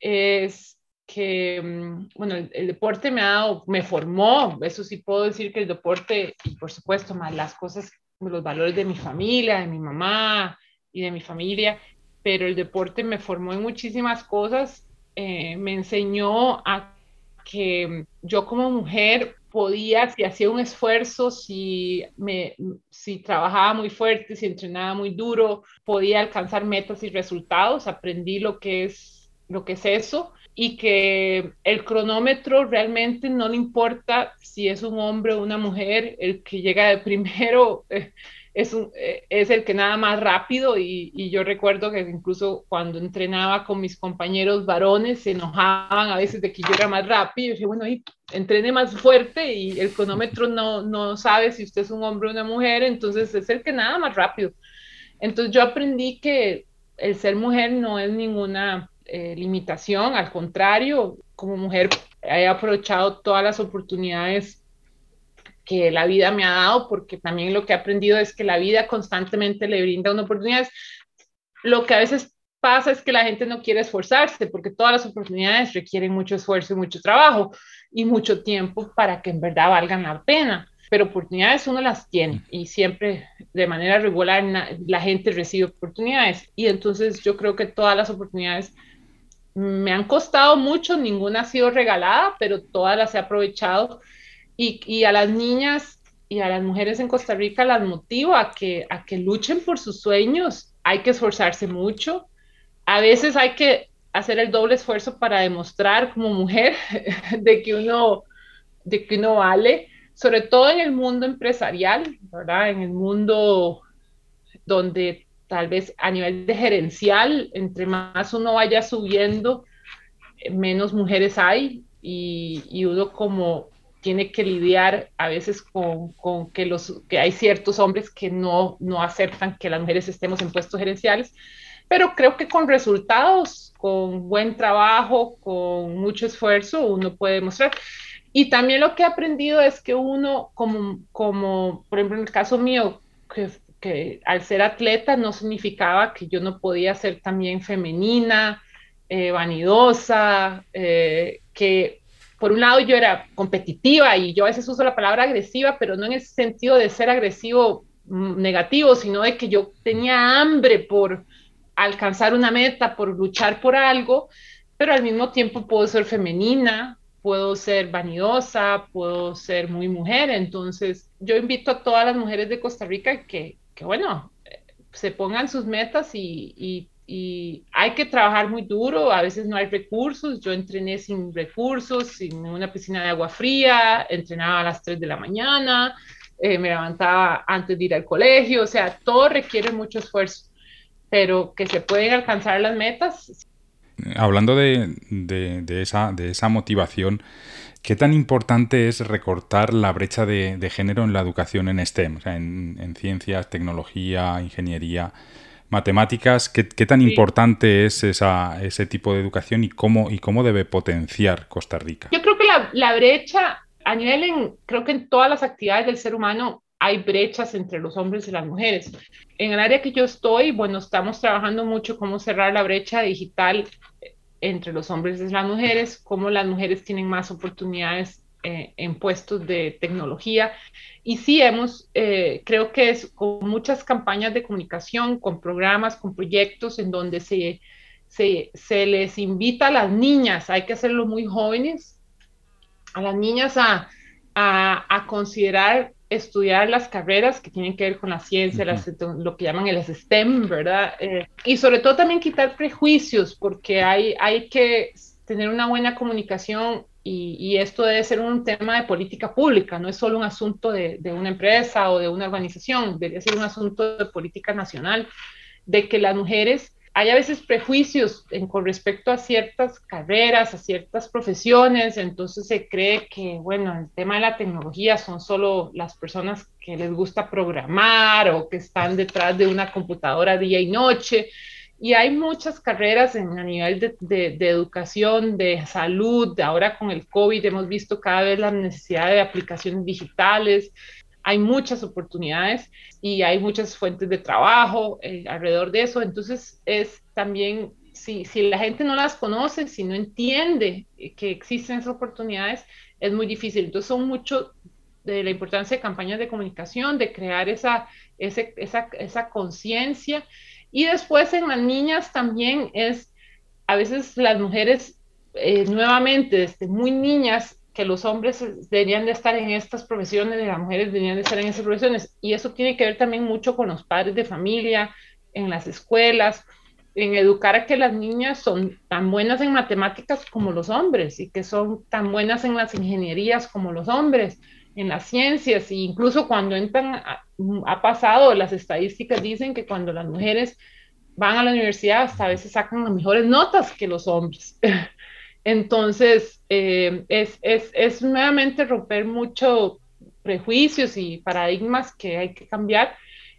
es que, mm, bueno, el, deporte me ha dado, me formó, eso sí puedo decir que el deporte, y por supuesto, más las cosas, los valores de mi familia, de mi mamá y de mi familia, pero el deporte me formó en muchísimas cosas, eh, me enseñó a que yo como mujer podía, si hacía un esfuerzo, si, me, si trabajaba muy fuerte, si entrenaba muy duro, podía alcanzar metas y resultados, aprendí lo que es lo que es eso, y que el cronómetro realmente no le importa si es un hombre o una mujer, el que llega de primero eh, es, un, eh, es el que nada más rápido. Y, y, yo recuerdo que incluso cuando entrenaba con mis compañeros varones se enojaban a veces de que yo era más rápido, y dije, bueno, y entrene más fuerte y el cronómetro no, no sabe si usted es un hombre o una mujer, entonces es el que nada más rápido. Entonces yo aprendí que el ser mujer no es ninguna eh, limitación, al contrario, como mujer he aprovechado todas las oportunidades que la vida me ha dado, porque también lo que he aprendido es que la vida constantemente le brinda una oportunidad. Lo que a veces pasa es que la gente no quiere esforzarse, porque todas las oportunidades requieren mucho esfuerzo y mucho trabajo y mucho tiempo para que en verdad valgan la pena. Pero oportunidades uno las tiene y siempre de manera regular la gente recibe oportunidades. Y entonces yo creo que todas las oportunidades me han costado mucho, ninguna ha sido regalada, pero todas las he aprovechado. Y, a las niñas y a las mujeres en Costa Rica las motivo a que, a que luchen por sus sueños. Hay que esforzarse mucho. A veces hay que hacer el doble esfuerzo para demostrar como mujer de que uno, de que uno vale, sobre todo en el mundo empresarial, ¿verdad? En el mundo donde tal vez a nivel de gerencial, entre más uno vaya subiendo, menos mujeres hay y, uno como tiene que lidiar a veces con, con, que, los, que hay ciertos hombres que no, no aceptan que las mujeres estemos en puestos gerenciales, pero creo que con resultados, con buen trabajo, con mucho esfuerzo, uno puede mostrar. Y también lo que he aprendido es que uno, como, como por ejemplo en el caso mío, que que al ser atleta no significaba que yo no podía ser también femenina, eh, vanidosa, eh, que por un lado yo era competitiva y yo a veces uso la palabra agresiva, pero no en el sentido de ser agresivo mm, negativo, sino de que yo tenía hambre por alcanzar una meta, por luchar por algo, pero al mismo tiempo puedo ser femenina, puedo ser vanidosa, puedo ser muy mujer. Entonces, yo invito a todas las mujeres de Costa Rica que, que bueno, se pongan sus metas y, hay que trabajar muy duro, a veces no hay recursos, yo entrené sin recursos, sin una piscina de agua fría, entrenaba a las 3 de la mañana, eh, me levantaba antes de ir al colegio, o sea, todo requiere mucho esfuerzo, pero que se pueden alcanzar las metas. Hablando de, de, de esa, de esa motivación, ¿Qué tan importante es recortar la brecha de, género en la educación en STEM? O sea, en, ciencias, tecnología, ingeniería, matemáticas. ¿Qué, tan importante es esa, ese tipo de educación y cómo, y cómo debe potenciar Costa Rica? Yo creo que la, brecha a nivel, en, creo que en todas las actividades del ser humano hay brechas entre los hombres y las mujeres. En el área que yo estoy, bueno, estamos trabajando mucho cómo cerrar la brecha digital entre los hombres y las mujeres, cómo las mujeres tienen más oportunidades eh, en puestos de tecnología. Y sí, hemos, eh, creo que es con muchas campañas de comunicación, con programas, con proyectos en donde se, se, se les invita a las niñas, hay que hacerlo muy jóvenes, a las niñas a, a, a considerar estudiar las carreras que tienen que ver con la ciencia, lo que llaman el STEM, ¿verdad? Eh, y sobre todo también quitar prejuicios, porque hay, hay que tener una buena comunicación y, y, esto debe ser un tema de política pública, no es solo un asunto de, de, una empresa o de una organización, debería ser un asunto de política nacional, de que las mujeres hay a veces prejuicios en, con respecto a ciertas carreras, a ciertas profesiones, entonces se cree que, bueno, el tema de la tecnología son solo las personas que les gusta programar o que están detrás de una computadora día y noche. Y hay muchas carreras en, a nivel de, de, de educación, de salud, ahora con el COVID hemos visto cada vez la necesidad de aplicaciones digitales, hay muchas oportunidades y hay muchas fuentes de trabajo eh, alrededor de eso. Entonces es también, si, si la gente no las conoce, si no entiende que existen esas oportunidades, es muy difícil. Entonces son mucho de la importancia de campañas de comunicación, de crear esa, esa, esa conciencia. Y después en las niñas también es, a veces las mujeres eh, nuevamente desde muy niñas que los hombres deberían de estar en estas profesiones y las mujeres deberían de estar en esas profesiones. Y eso tiene que ver también mucho con los padres de familia, en las escuelas, en educar a que las niñas son tan buenas en matemáticas como los hombres y que son tan buenas en las ingenierías como los hombres, en las ciencias, e incluso cuando entran, a, ha pasado, las estadísticas dicen que cuando las mujeres van a la universidad hasta a veces sacan las mejores notas que los hombres. Entonces, eh, es, es, es, nuevamente romper mucho prejuicios y paradigmas que hay que cambiar,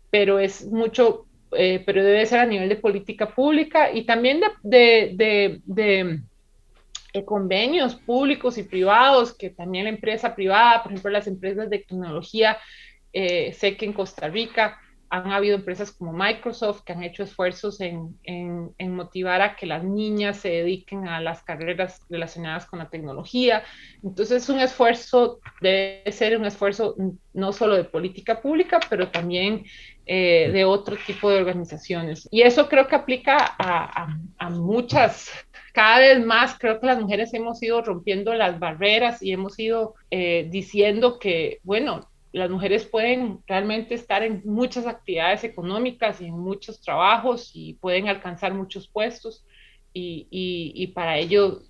pero es mucho, eh, pero debe ser a nivel de política pública y también de, de, de convenios públicos y privados, que también la empresa privada, por ejemplo, las empresas de tecnología, eh, sé que en Costa Rica han habido empresas como Microsoft que han hecho esfuerzos en, en, en, motivar a que las niñas se dediquen a las carreras relacionadas con la tecnología. Entonces, es un esfuerzo, debe ser un esfuerzo no solo de política pública, pero también eh, de otro tipo de organizaciones. Y eso creo que aplica a, a, a muchas, cada vez más creo que las mujeres hemos ido rompiendo las barreras y hemos ido eh, diciendo que, bueno, las mujeres pueden realmente estar en muchas actividades económicas y en muchos trabajos y pueden alcanzar muchos puestos y, y, y para ello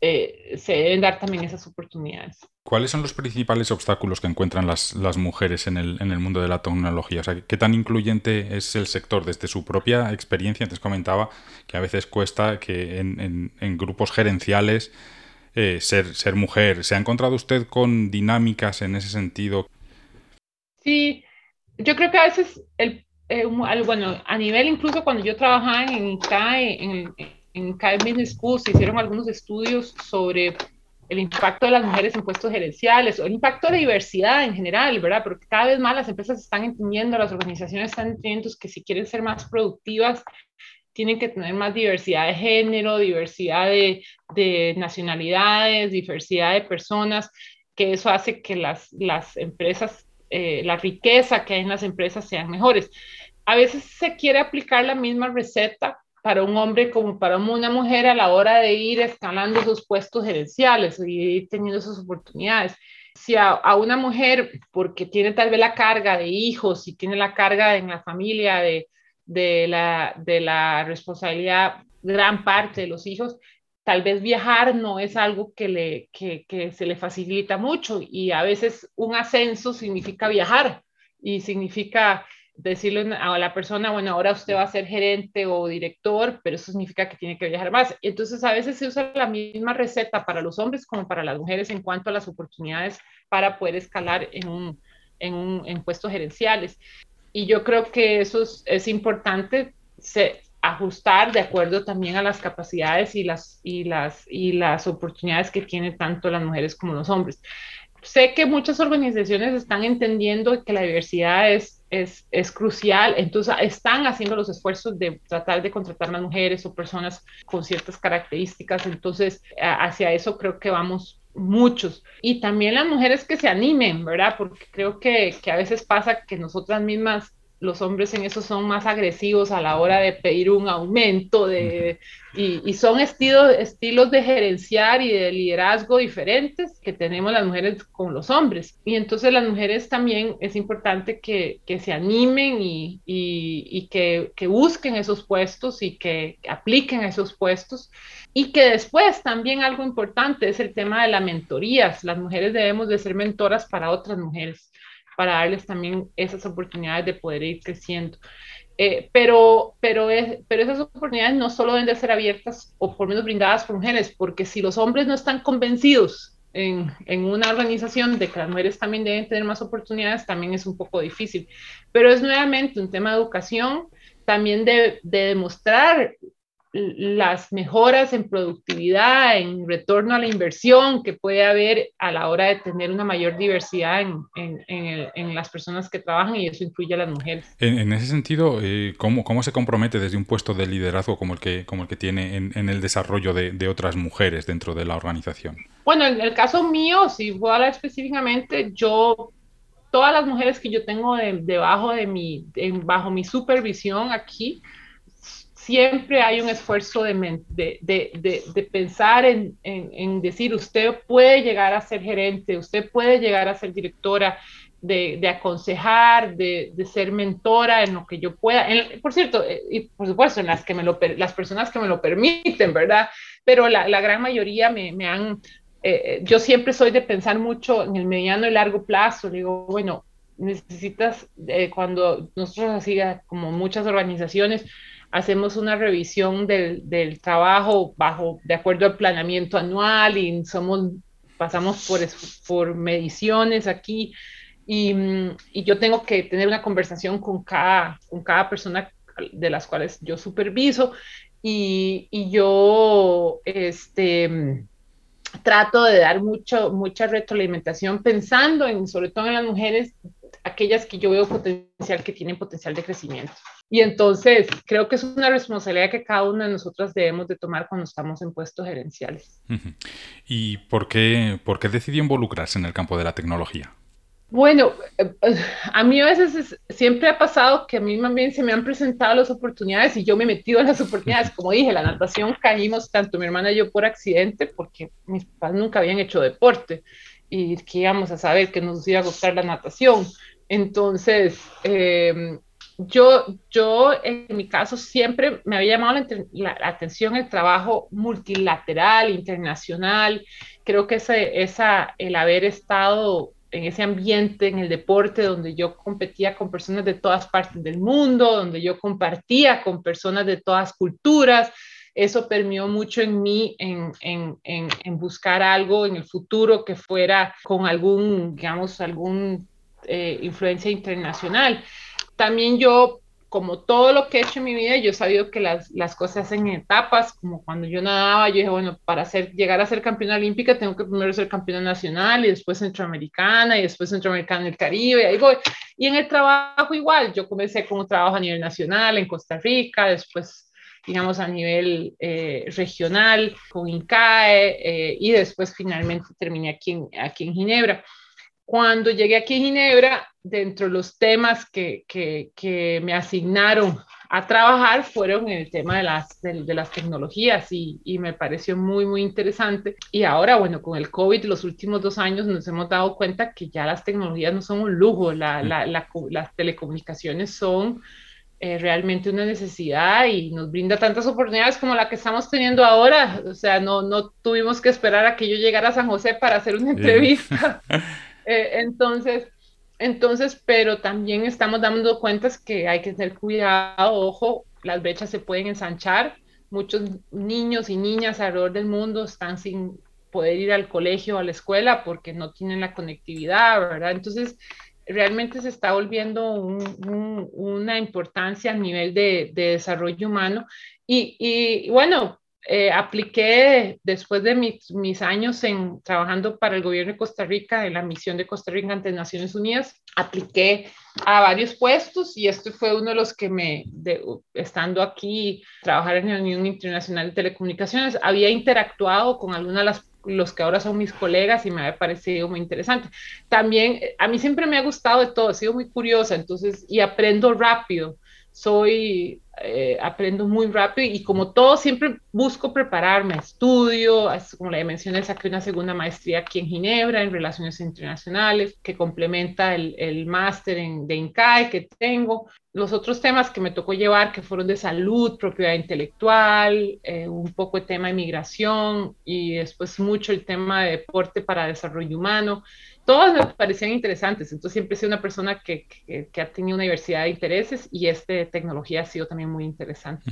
eh, se deben dar también esas oportunidades. ¿Cuáles son los principales obstáculos que encuentran las, las mujeres en el, en el, mundo de la tecnología? O sea, ¿qué tan incluyente es el sector desde su propia experiencia? Antes comentaba que a veces cuesta que en, en, en grupos gerenciales eh, ser, ser mujer. ¿Se ha encontrado usted con dinámicas en ese sentido? Sí, yo creo que a veces, el, eh, bueno, a nivel incluso cuando yo trabajaba en CAE, en, en CAE Business School, se hicieron algunos estudios sobre el impacto de las mujeres en puestos gerenciales o el impacto de diversidad en general, ¿verdad? Porque cada vez más las empresas están entendiendo, las organizaciones están entendiendo que si quieren ser más productivas, tienen que tener más diversidad de género, diversidad de, de nacionalidades, diversidad de personas, que eso hace que las, las empresas eh, la riqueza que hay en las empresas sean mejores. A veces se quiere aplicar la misma receta para un hombre como para una mujer a la hora de ir escalando sus puestos gerenciales y ir teniendo esas oportunidades. Si a, a, una mujer, porque tiene tal vez la carga de hijos y tiene la carga en la familia de, de, la, de la responsabilidad, gran parte de los hijos, tal vez viajar no es algo que, le, que, que, se le facilita mucho y a veces un ascenso significa viajar y significa decirle a la persona, bueno, ahora usted va a ser gerente o director, pero eso significa que tiene que viajar más. Entonces a veces se usa la misma receta para los hombres como para las mujeres en cuanto a las oportunidades para poder escalar en, un, en, un, en puestos gerenciales. Y yo creo que eso es, es importante. Se, ajustar de acuerdo también a las capacidades y las, y las, y las oportunidades que tienen tanto las mujeres como los hombres. sé que muchas organizaciones están entendiendo que la diversidad es, es, es, crucial, entonces están haciendo los esfuerzos de tratar de contratar más mujeres o personas con ciertas características, entonces hacia eso creo que vamos muchos. Y también las mujeres que se animen, ¿verdad? Porque creo que, que a veces pasa que nosotras mismas los hombres en eso son más agresivos a la hora de pedir un aumento de, y, son estilos, estilos de gerenciar y de liderazgo diferentes que tenemos las mujeres con los hombres. Y entonces las mujeres también es importante que, que se animen y, y que, que, busquen esos puestos y que apliquen esos puestos. Y que después también algo importante es el tema de las mentorías. Las mujeres debemos de ser mentoras para otras mujeres para darles también esas oportunidades de poder ir creciendo. Eh, pero, pero, es, pero esas oportunidades no solo deben de ser abiertas o por menos brindadas por mujeres, porque si los hombres no están convencidos en, en, una organización de que las mujeres también deben tener más oportunidades, también es un poco difícil. Pero es nuevamente un tema de educación, también de, de demostrar las mejoras en productividad, en retorno a la inversión que puede haber a la hora de tener una mayor diversidad en, en, en, las personas que trabajan y eso incluye a las mujeres. En, ese sentido, eh, ¿cómo, ¿cómo, se compromete desde un puesto de liderazgo como el que, como el que tiene en, el desarrollo de, de, otras mujeres dentro de la organización? Bueno, en el caso mío, si voy a hablar específicamente, yo todas las mujeres que yo tengo debajo de mi, bajo mi supervisión aquí, siempre hay un esfuerzo de, de, de, pensar en, en, decir, usted puede llegar a ser gerente, usted puede llegar a ser directora, de, aconsejar, de, ser mentora en lo que yo pueda. por cierto, eh, y por supuesto, en las, que me lo, las personas que me lo permiten, ¿verdad? Pero la, la gran mayoría me, me han... Eh, eh, yo siempre soy de pensar mucho en el mediano y largo plazo. Digo, bueno, necesitas, cuando nosotros así, como muchas organizaciones, hacemos una revisión del, del, trabajo bajo, de acuerdo al planeamiento anual y somos, pasamos por, por mediciones aquí y, y, yo tengo que tener una conversación con cada, con cada persona de las cuales yo superviso y, y yo este, trato de dar mucho, mucha retroalimentación pensando en, sobre todo en las mujeres, aquellas que yo veo potencial, que tienen potencial de crecimiento. Y entonces creo que es una responsabilidad que cada una de nosotras debemos de tomar cuando estamos en puestos gerenciales. ¿Y por qué, por qué decidió involucrarse en el campo de la tecnología? Bueno, eh, a mí a veces siempre ha pasado que a mí también se me han presentado las oportunidades y yo me he metido en las oportunidades. Como dije, la natación caímos tanto mi hermana y yo por accidente porque mis papás nunca habían hecho deporte y que íbamos a saber que nos iba a gustar la natación. Entonces, eh, yo, yo en mi caso siempre me había llamado la, atención el trabajo multilateral, internacional. Creo que ese, esa, el haber estado en ese ambiente, en el deporte, donde yo competía con personas de todas partes del mundo, donde yo compartía con personas de todas culturas, eso permeó mucho en mí en, en, en, en buscar algo en el futuro que fuera con algún, digamos, algún eh, influencia internacional también yo, como todo lo que he hecho en mi vida, yo he sabido que las, las cosas se hacen en etapas, como cuando yo nadaba, yo dije, bueno, para ser, llegar a ser campeona olímpica tengo que primero ser campeona nacional y después centroamericana y después centroamericana en el Caribe, y ahí voy. Y en el trabajo igual, yo comencé con un trabajo a nivel nacional en Costa Rica, después digamos, a nivel eh, regional con INCAE eh, y después finalmente terminé aquí en, aquí en Ginebra. Cuando llegué aquí a Ginebra, dentro de los temas que, que, que me asignaron a trabajar fueron el tema de las, de, las tecnologías y, y, me pareció muy, muy interesante. Y ahora, bueno, con el COVID, los últimos dos años nos hemos dado cuenta que ya las tecnologías no son un lujo, la, la, las telecomunicaciones son eh, realmente una necesidad y nos brinda tantas oportunidades como la que estamos teniendo ahora. O sea, no, no tuvimos que esperar a que yo llegara a San José para hacer una entrevista. Eh, entonces, entonces, pero también estamos dando cuentas que hay que tener cuidado, ojo, las brechas se pueden ensanchar. Muchos niños y niñas alrededor del mundo están sin poder ir al colegio o a la escuela porque no tienen la conectividad, ¿verdad? Entonces, realmente se está volviendo una importancia a nivel de, desarrollo humano. Y, y, bueno, eh, apliqué después de mis, años en trabajando para el gobierno de Costa Rica, en la misión de Costa Rica ante Naciones Unidas, apliqué a varios puestos y este fue uno de los que me, estando aquí, trabajar en la Unión Internacional de Telecomunicaciones, había interactuado con algunas de los que ahora son mis colegas y me ha parecido muy interesante. También a mí siempre me ha gustado de todo, he sido muy curiosa, entonces, y aprendo rápido soy, eh, aprendo muy rápido y como todo siempre busco prepararme, estudio, como le mencioné, saqué una segunda maestría aquí en Ginebra en Relaciones Internacionales que complementa el, el máster de INCAE que tengo. Los otros temas que me tocó llevar que fueron de salud, propiedad intelectual, eh, un poco de tema de migración y después mucho el tema de deporte para desarrollo humano todas me parecían interesantes, entonces siempre he sido una persona que, que, ha tenido una diversidad de intereses y este tecnología ha sido también muy interesante.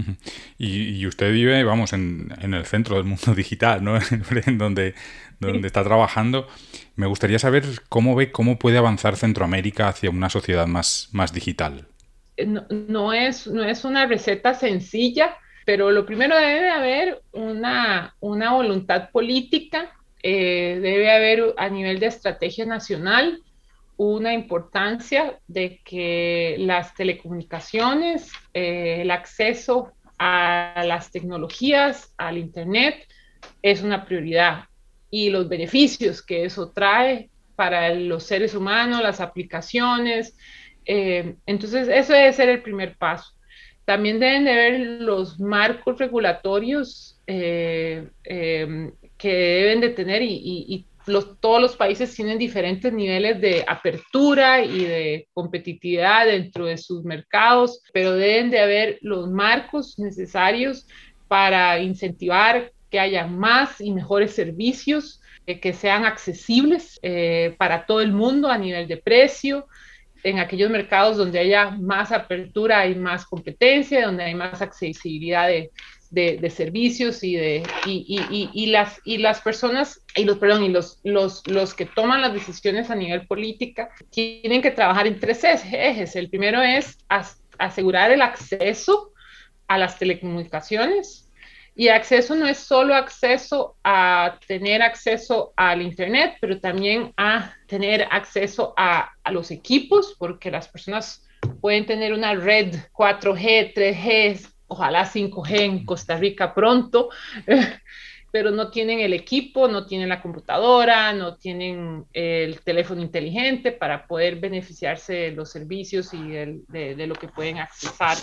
y, usted vive, vamos, en, en, el centro del mundo digital, ¿no? en donde, donde está trabajando. Me gustaría saber cómo ve, cómo puede avanzar Centroamérica hacia una sociedad más, más digital. Eh, no, no, es, no es una receta sencilla, pero lo primero debe haber una, una voluntad política eh, debe haber a nivel de estrategia nacional una importancia de que las telecomunicaciones, eh, el acceso a las tecnologías, al Internet, es una prioridad y los beneficios que eso trae para los seres humanos, las aplicaciones. Eh, entonces, eso debe ser el primer paso. También deben de ver los marcos regulatorios que deben de tener y, los, todos los países tienen diferentes niveles de apertura y de competitividad dentro de sus mercados, pero deben de haber los marcos necesarios para incentivar que haya más y mejores servicios eh, que sean accesibles eh, para todo el mundo a nivel de precio, en aquellos mercados donde haya más apertura y más competencia, donde hay más accesibilidad de, servicios y, de, y, y, las, y las personas, y los, perdón, y los, los, los que toman las decisiones a nivel política tienen que trabajar en tres ejes. El primero es asegurar el acceso a las telecomunicaciones. Y acceso no es solo acceso a tener acceso al Internet, pero también a tener acceso a, a los equipos, porque las personas pueden tener una red 4G, 3G, ojalá 5G en Costa Rica pronto, pero no tienen el equipo, no tienen la computadora, no tienen el teléfono inteligente para poder beneficiarse de los servicios y de, lo que pueden accesar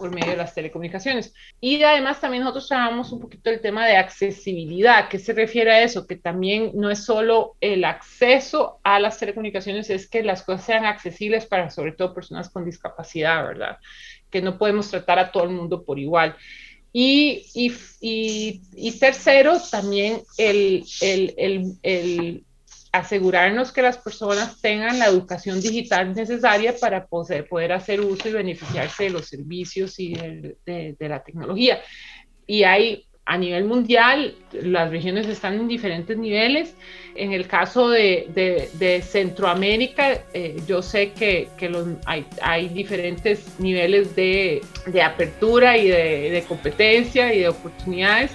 por medio de las telecomunicaciones. Y además también nosotros trabajamos un poquito el tema de accesibilidad. ¿Qué se refiere a eso? Que también no es solo el acceso a las telecomunicaciones, es que las cosas sean accesibles para sobre todo personas con discapacidad, ¿verdad? que no podemos tratar a todo el mundo por igual. Y, y, y, tercero, también el, el, el, asegurarnos que las personas tengan la educación digital necesaria para poder, poder hacer uso y beneficiarse de los servicios y de, de la tecnología. Y hay a nivel mundial, las regiones están en diferentes niveles. En el caso de, de, Centroamérica, eh, yo sé que, que los, hay, hay, diferentes niveles de, de apertura y de, competencia y de oportunidades.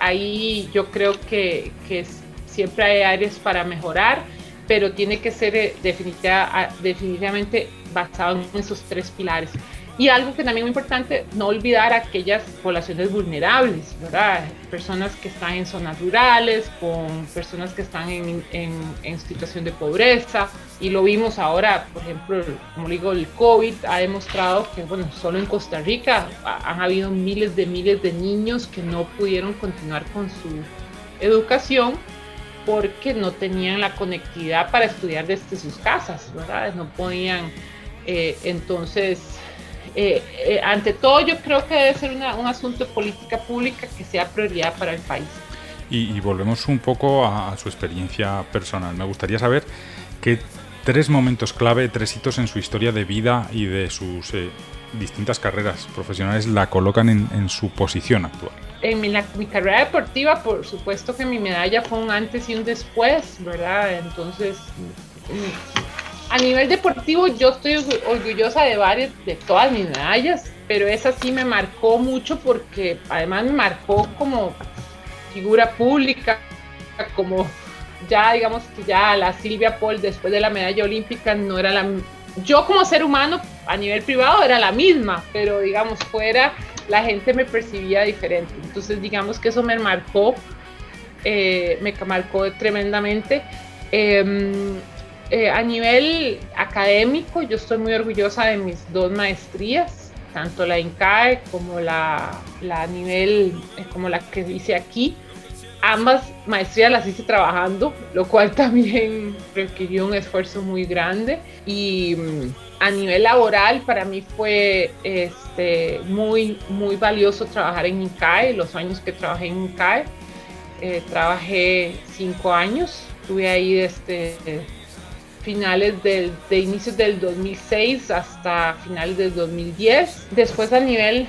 Ahí yo creo que, que siempre hay áreas para mejorar, pero tiene que ser eh, definitiva, definitivamente basado en esos tres pilares. Y algo que también es muy importante, no olvidar aquellas poblaciones vulnerables, ¿verdad? Personas que están en zonas rurales, con personas que están en, en, situación de pobreza. Y lo vimos ahora, por ejemplo, como digo, el COVID ha demostrado que, bueno, solo en Costa Rica han habido miles de miles de niños que no pudieron continuar con su educación porque no tenían la conectividad para estudiar desde sus casas, ¿verdad? No podían. Eh, entonces, eh, eh, ante todo yo creo que debe ser un asunto de política pública que sea prioridad para el país. Y, volvemos un poco a, su experiencia personal. Me gustaría saber qué tres momentos clave, tres hitos en su historia de vida y de sus eh, distintas carreras profesionales la colocan en, su posición actual. En mi, mi, carrera deportiva, por supuesto que mi medalla fue un antes y un después, ¿verdad? Entonces, a nivel deportivo yo estoy orgullosa de varias, de todas mis medallas, pero esa sí me marcó mucho porque además me marcó como figura pública, como ya digamos que ya la Silvia Paul después de la medalla olímpica no era la... Yo como ser humano a nivel privado era la misma, pero digamos fuera la gente me percibía diferente. Entonces digamos que eso me marcó, eh, me marcó tremendamente. Em, eh, a nivel académico, yo estoy muy orgullosa de mis dos maestrías, tanto la INCAE como la, la nivel, eh, como la que hice aquí ambas maestrías las hice trabajando, lo cual también requirió un esfuerzo muy grande. Y mm, a nivel laboral, para mí fue este, muy, muy valioso trabajar en INCAE, los años que trabajé en INCAE. Eh, trabajé cinco años, estuve ahí desde finales del, de del 2006 hasta finales del 2010. Después a nivel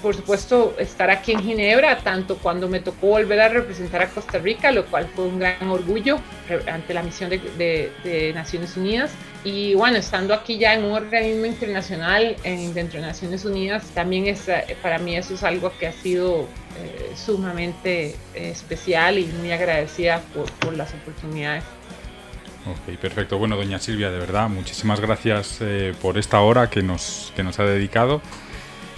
por supuesto, estar aquí en Ginebra, tanto cuando me tocó volver a representar a Costa Rica, lo cual fue un gran orgullo ante la misión de, Naciones Unidas. Y bueno, estando aquí ya en un organismo internacional en, dentro de Naciones Unidas, también es, eh, para mí eso es algo que ha sido eh, sumamente eh, especial y muy agradecida por, por, las oportunidades. Ok, perfecto. Bueno, doña Silvia, de verdad, muchísimas gracias por esta hora que nos, que nos ha dedicado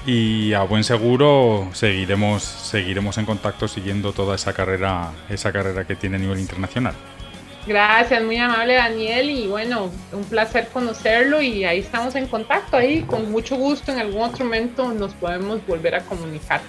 y a buen seguro seguiremos, seguiremos en contacto siguiendo toda esa carrera, esa carrera que tiene a nivel internacional. Gracias, muy amable Daniel y bueno, un placer conocerlo y ahí estamos en contacto, ahí con mucho gusto en algún otro momento nos podemos volver a comunicar.